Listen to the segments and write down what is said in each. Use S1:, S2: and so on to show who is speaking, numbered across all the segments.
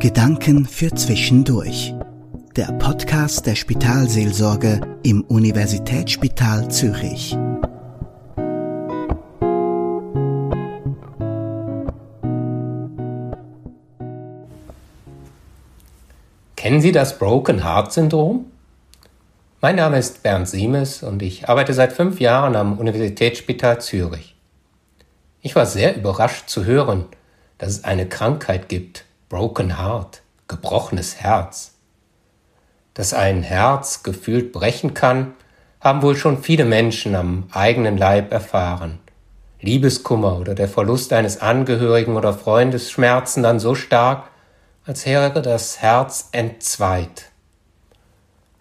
S1: Gedanken für Zwischendurch. Der Podcast der Spitalseelsorge im Universitätsspital Zürich.
S2: Kennen Sie das Broken Heart Syndrom? Mein Name ist Bernd Siemes und ich arbeite seit fünf Jahren am Universitätsspital Zürich. Ich war sehr überrascht zu hören, dass es eine Krankheit gibt, Broken Heart, gebrochenes Herz. Dass ein Herz gefühlt brechen kann, haben wohl schon viele Menschen am eigenen Leib erfahren. Liebeskummer oder der Verlust eines Angehörigen oder Freundes schmerzen dann so stark, als wäre das Herz entzweit.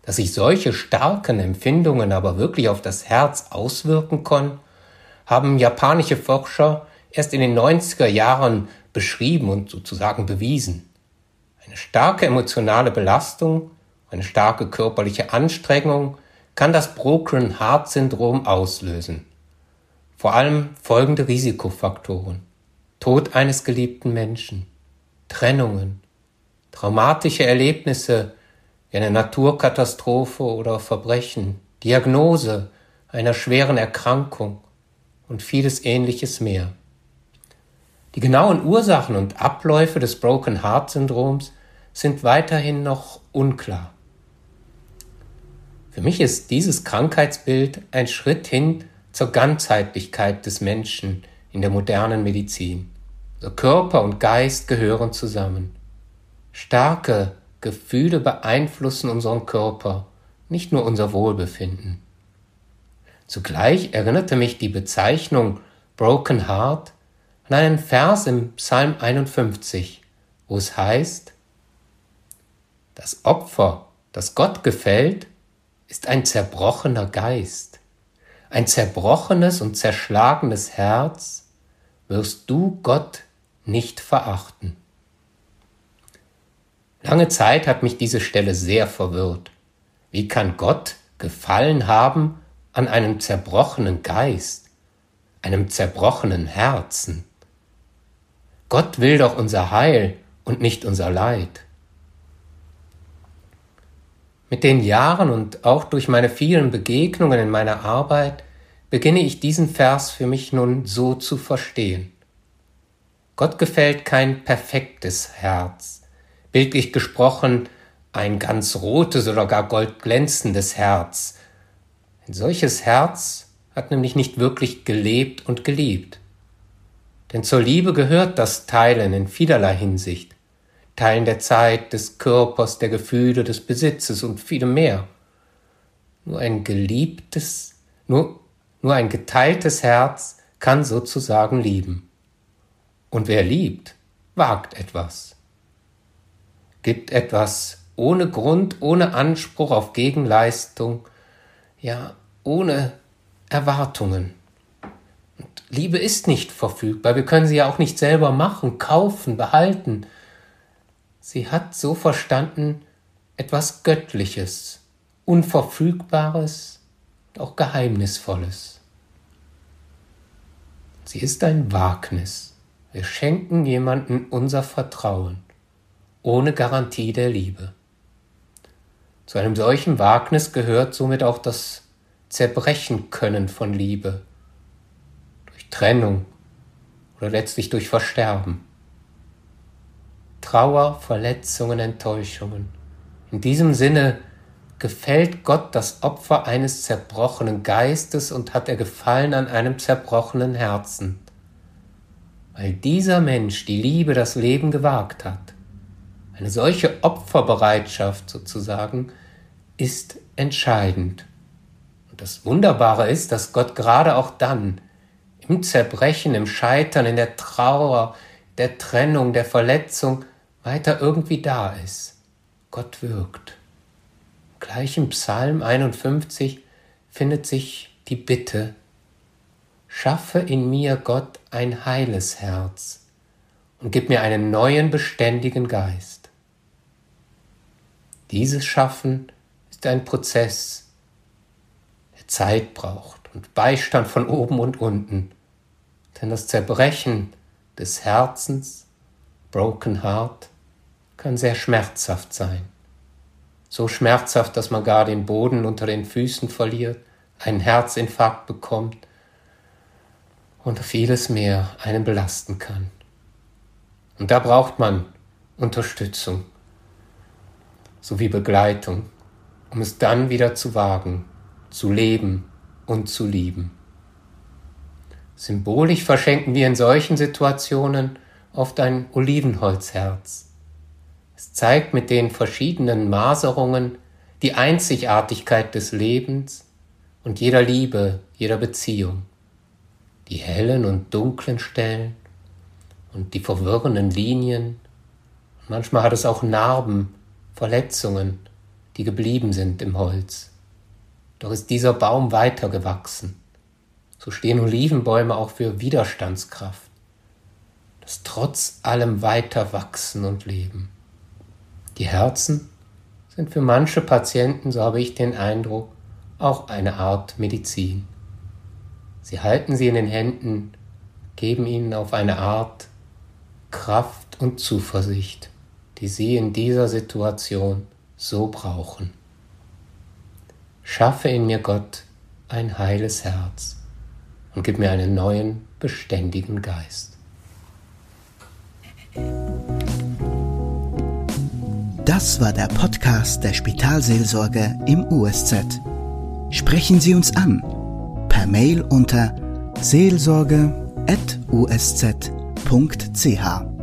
S2: Dass sich solche starken Empfindungen aber wirklich auf das Herz auswirken können, haben japanische Forscher erst in den 90er Jahren beschrieben und sozusagen bewiesen. Eine starke emotionale Belastung, eine starke körperliche Anstrengung kann das Broken Heart Syndrom auslösen. Vor allem folgende Risikofaktoren. Tod eines geliebten Menschen, Trennungen, traumatische Erlebnisse wie eine Naturkatastrophe oder Verbrechen, Diagnose einer schweren Erkrankung und vieles ähnliches mehr. Die genauen Ursachen und Abläufe des Broken Heart Syndroms sind weiterhin noch unklar. Für mich ist dieses Krankheitsbild ein Schritt hin zur Ganzheitlichkeit des Menschen in der modernen Medizin. Also Körper und Geist gehören zusammen. Starke Gefühle beeinflussen unseren Körper, nicht nur unser Wohlbefinden. Zugleich erinnerte mich die Bezeichnung Broken Heart an einen Vers im Psalm 51, wo es heißt, das Opfer, das Gott gefällt, ist ein zerbrochener Geist. Ein zerbrochenes und zerschlagenes Herz wirst du Gott nicht verachten. Lange Zeit hat mich diese Stelle sehr verwirrt. Wie kann Gott Gefallen haben an einem zerbrochenen Geist, einem zerbrochenen Herzen? Gott will doch unser Heil und nicht unser Leid. Mit den Jahren und auch durch meine vielen Begegnungen in meiner Arbeit beginne ich diesen Vers für mich nun so zu verstehen. Gott gefällt kein perfektes Herz, bildlich gesprochen ein ganz rotes oder gar goldglänzendes Herz. Ein solches Herz hat nämlich nicht wirklich gelebt und geliebt. Denn zur Liebe gehört das Teilen in vielerlei Hinsicht. Teilen der Zeit, des Körpers, der Gefühle, des Besitzes und vielem mehr. Nur ein geliebtes, nur, nur ein geteiltes Herz kann sozusagen lieben. Und wer liebt, wagt etwas. Gibt etwas ohne Grund, ohne Anspruch auf Gegenleistung, ja, ohne Erwartungen. Liebe ist nicht verfügbar. Wir können sie ja auch nicht selber machen, kaufen, behalten. Sie hat so verstanden etwas Göttliches, Unverfügbares auch Geheimnisvolles. Sie ist ein Wagnis. Wir schenken jemanden unser Vertrauen, ohne Garantie der Liebe. Zu einem solchen Wagnis gehört somit auch das Zerbrechen können von Liebe, Trennung oder letztlich durch Versterben. Trauer, Verletzungen, Enttäuschungen. In diesem Sinne gefällt Gott das Opfer eines zerbrochenen Geistes und hat er Gefallen an einem zerbrochenen Herzen. Weil dieser Mensch die Liebe, das Leben gewagt hat. Eine solche Opferbereitschaft sozusagen ist entscheidend. Und das Wunderbare ist, dass Gott gerade auch dann, im Zerbrechen, im Scheitern, in der Trauer, der Trennung, der Verletzung weiter irgendwie da ist. Gott wirkt. Gleich im Psalm 51 findet sich die Bitte, schaffe in mir Gott ein heiles Herz und gib mir einen neuen beständigen Geist. Dieses Schaffen ist ein Prozess, der Zeit braucht und Beistand von oben und unten denn das Zerbrechen des Herzens, Broken Heart, kann sehr schmerzhaft sein. So schmerzhaft, dass man gar den Boden unter den Füßen verliert, einen Herzinfarkt bekommt und vieles mehr einen belasten kann. Und da braucht man Unterstützung sowie Begleitung, um es dann wieder zu wagen, zu leben und zu lieben. Symbolisch verschenken wir in solchen Situationen oft ein Olivenholzherz. Es zeigt mit den verschiedenen Maserungen die Einzigartigkeit des Lebens und jeder Liebe, jeder Beziehung, die hellen und dunklen Stellen und die verwirrenden Linien. manchmal hat es auch Narben, Verletzungen, die geblieben sind im Holz. Doch ist dieser Baum weitergewachsen. So stehen Olivenbäume auch für Widerstandskraft, das trotz allem weiter wachsen und leben. Die Herzen sind für manche Patienten, so habe ich den Eindruck, auch eine Art Medizin. Sie halten sie in den Händen, geben ihnen auf eine Art Kraft und Zuversicht, die sie in dieser Situation so brauchen. Schaffe in mir Gott ein heiles Herz und gib mir einen neuen, beständigen Geist.
S1: Das war der Podcast der Spitalseelsorge im USZ. Sprechen Sie uns an per Mail unter seelsorge.usz.ch.